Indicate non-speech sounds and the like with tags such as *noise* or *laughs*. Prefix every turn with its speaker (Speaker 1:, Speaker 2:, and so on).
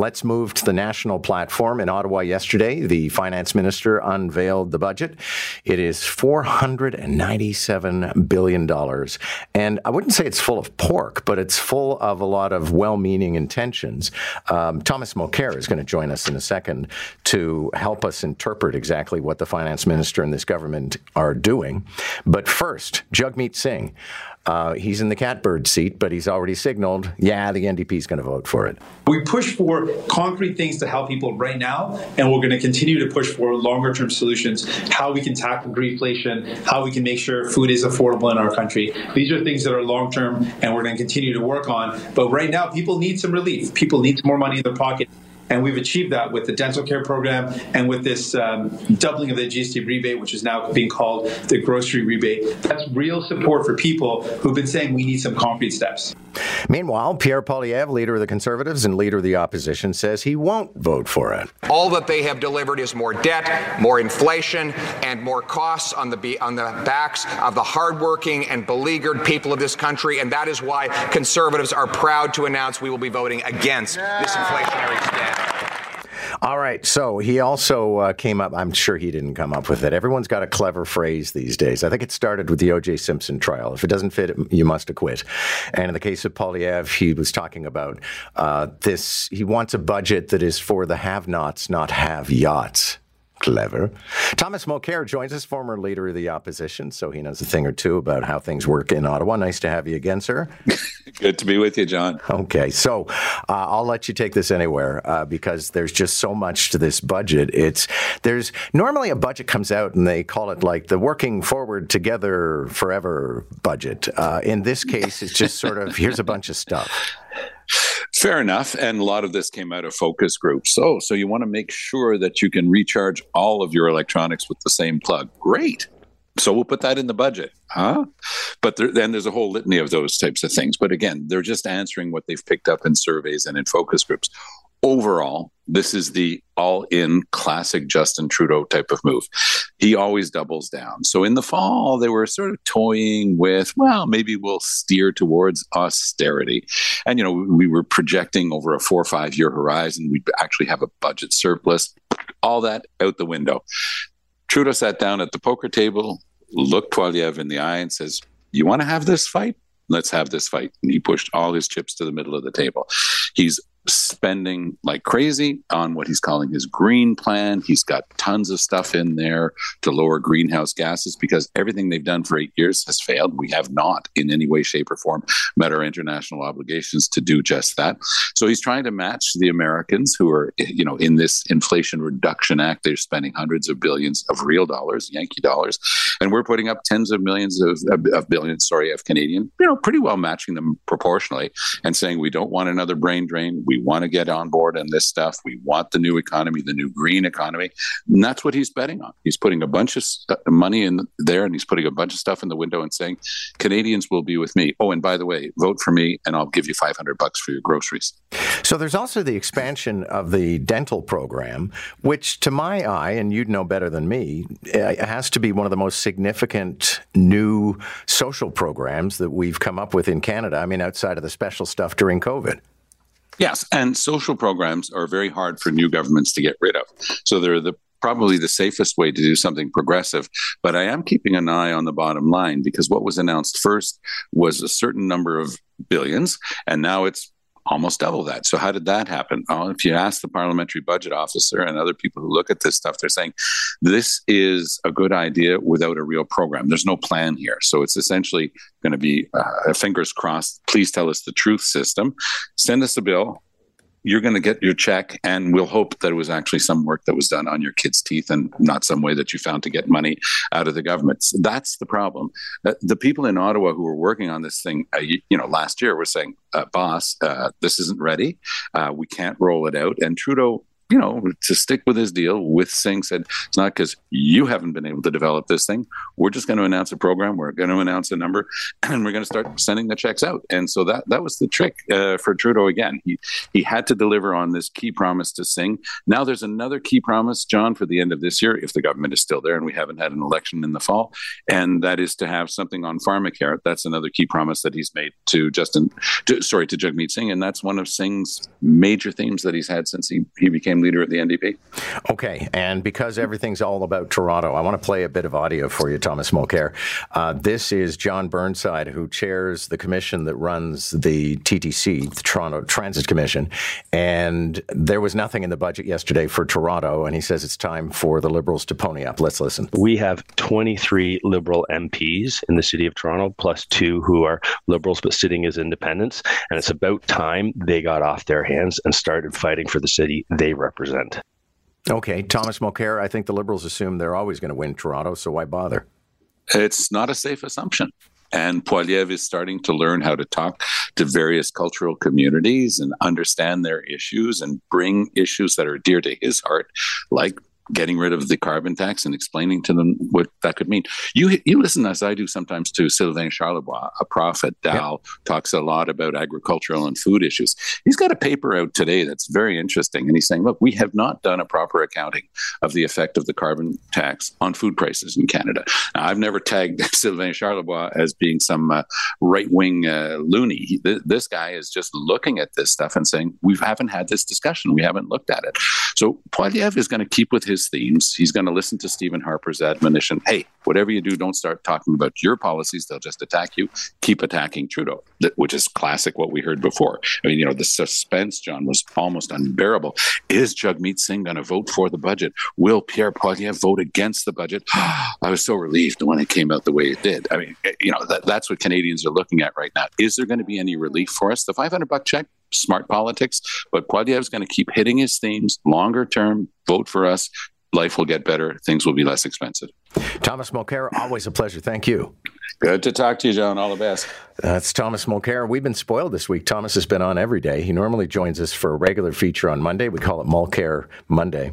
Speaker 1: Let's move to the national platform. In Ottawa yesterday, the finance minister unveiled the budget. It is $497 billion. And I wouldn't say it's full of pork, but it's full of a lot of well meaning intentions. Um, Thomas Mulcair is going to join us in a second to help us interpret exactly what the finance minister and this government are doing. But first, Jagmeet Singh. Uh, he's in the catbird seat, but he's already signaled, yeah, the NDP is going to vote for it.
Speaker 2: We push for concrete things to help people right now, and we're going to continue to push for longer term solutions, how we can tackle greedflation, how we can make sure food is affordable in our country. These are things that are long term, and we're going to continue to work on. But right now, people need some relief. People need more money in their pocket. And we've achieved that with the dental care program and with this um, doubling of the GST rebate, which is now being called the grocery rebate. That's real support for people who've been saying we need some concrete steps.
Speaker 1: Meanwhile, Pierre Poilievre, leader of the Conservatives and leader of the opposition, says he won't vote for it.
Speaker 3: All that they have delivered is more debt, more inflation, and more costs on the on the backs of the hardworking and beleaguered people of this country, and that is why Conservatives are proud to announce we will be voting against this inflationary standard.
Speaker 1: All right. So he also uh, came up. I'm sure he didn't come up with it. Everyone's got a clever phrase these days. I think it started with the O.J. Simpson trial. If it doesn't fit, you must acquit. And in the case of Poilievre, he was talking about uh, this. He wants a budget that is for the have-nots, not have yachts. Clever. Thomas Mulcair joins us, former leader of the opposition, so he knows a thing or two about how things work in Ottawa. Nice to have you again, sir. *laughs*
Speaker 4: Good to be with you, John.
Speaker 1: Okay, so uh, I'll let you take this anywhere uh, because there's just so much to this budget. It's there's normally a budget comes out and they call it like the working forward together forever budget. Uh, in this case, it's just sort of here's a bunch of stuff. *laughs*
Speaker 4: Fair enough. And a lot of this came out of focus groups. So, so you want to make sure that you can recharge all of your electronics with the same plug. Great. So we'll put that in the budget, huh? But there, then there's a whole litany of those types of things. But again, they're just answering what they've picked up in surveys and in focus groups overall, this is the all in classic Justin Trudeau type of move. He always doubles down. So in the fall, they were sort of toying with, well, maybe we'll steer towards austerity. And, you know, we were projecting over a four or five year horizon, we'd actually have a budget surplus. All that out the window. Trudeau sat down at the poker table, looked Poilievre in the eye, and says, You want to have this fight? Let's have this fight. And he pushed all his chips to the middle of the table. He's spending like crazy on what he's calling his green plan. He's got tons of stuff in there to lower greenhouse gases because everything they've done for eight years has failed. We have not, in any way, shape, or form, met our international obligations to do just that. So he's trying to match the Americans who are, you know, in this Inflation Reduction Act. They're spending hundreds of billions of real dollars, Yankee dollars, and we're putting up tens of millions of, of, billions, sorry, of Canadian, you know, pretty well matching them proportionally and saying we don't want another brain drain. We want to get on board on this stuff. We want the new economy, the new green economy. And that's what he's betting on. He's putting a bunch of st- money in there and he's putting a bunch of stuff in the window and saying, Canadians will be with me. Oh, and by the way, vote for me and I'll give you 500 bucks for your groceries.
Speaker 1: So there's also the expansion of the dental program, which to my eye, and you'd know better than me, eh, has to be one of the most significant new social programs that we've come up with in Canada. I mean, outside of the special stuff during COVID.
Speaker 4: Yes, and social programs are very hard for new governments to get rid of. So they're the probably the safest way to do something progressive. But I am keeping an eye on the bottom line because what was announced first was a certain number of billions, and now it's almost double that. So how did that happen? If you ask the parliamentary budget officer and other people who look at this stuff, they're saying this is a good idea without a real program. There's no plan here. So it's essentially going to be uh, fingers crossed. Please tell us the truth system. Send us a bill you're going to get your check and we'll hope that it was actually some work that was done on your kids teeth and not some way that you found to get money out of the government. So that's the problem. Uh, the people in ottawa who were working on this thing uh, you, you, know last year were saying uh, boss uh, this isn't ready. We can't roll it out. And trudeau you know, to stick with his deal with Singh said, it's not because you haven't been able to develop this thing. We're just going to announce a program. We're going to announce a number *clears throat* and we're going to start sending the checks out. And so that, that was the trick uh, for Trudeau again. He, he had to deliver on this key promise to Singh. Now there's another key promise, John, for the end of this year, if the government is still there and we haven't had an election in the fall. And that is to have something on pharmacare. That's another key promise that he's made to Justin, to, sorry, to Jagmeet Singh. And that's one of Singh's major themes that he's had since he, he became leader of the NDP.
Speaker 1: Okay, and because everything's all about Toronto, I want to play a bit of audio for you, Thomas Mulcair. Uh, this is Jon Burnside, who chairs the commission that runs the TTC, the Toronto Transit Commission, and there was nothing in the budget yesterday for Toronto, and he says it's time for the Liberals to pony up. Let's listen.
Speaker 5: We have 23 Liberal MPs in the city of Toronto, plus two who are Liberals but sitting as independents, and it's about time they got off their hands and started fighting for the city they represent.
Speaker 1: Okay, Thomas Mulcair, I think the Liberals assume they're always going to win Toronto, so why bother?
Speaker 4: It's not a safe assumption. And Poilievre is starting to learn how to talk to various cultural communities and understand their issues and bring issues that are dear to his heart, like getting rid of the carbon tax and explaining to them what that could mean. You you listen as I do sometimes to Sylvain Charlebois, a prophet. Dal yep. talks a lot about agricultural and food issues. He's got a paper out today that's very interesting, and he's saying, look, we have not done a proper accounting of the effect of the carbon tax on food prices in Canada. Now, I've never tagged *laughs* Sylvain Charlebois as being some uh, right wing uh, loony. He, th- this guy is just looking at this stuff and saying, we haven't had this discussion. We haven't looked at it. So Poilievre is going to keep with his his themes. He's going to listen to Stephen Harper's admonition hey, whatever you do, don't start talking about your policies. They'll just attack you. Keep attacking Trudeau, which is classic what we heard before. I mean, you know, the suspense, John, was almost unbearable. Is Jagmeet Singh going to vote for the budget? Will Pierre Poilievre vote against the budget? *gasps* I was so relieved when it came out the way it did. I mean, eh, you know, that, that's what Canadians are looking at right now. Is there going to be any relief for us? The 500 buck check, smart politics, but Poilievre is going to keep hitting his themes longer term, vote for us. Life will get better. Things will be less expensive.
Speaker 1: Thomas Mulcair, always a pleasure. Thank you.
Speaker 4: Good to talk to you, John. All the best.
Speaker 1: That's Thomas Mulcair. We've been spoiled this week. Thomas has been on every day. He normally joins us for a regular feature on Monday. We call it Mulcair Monday.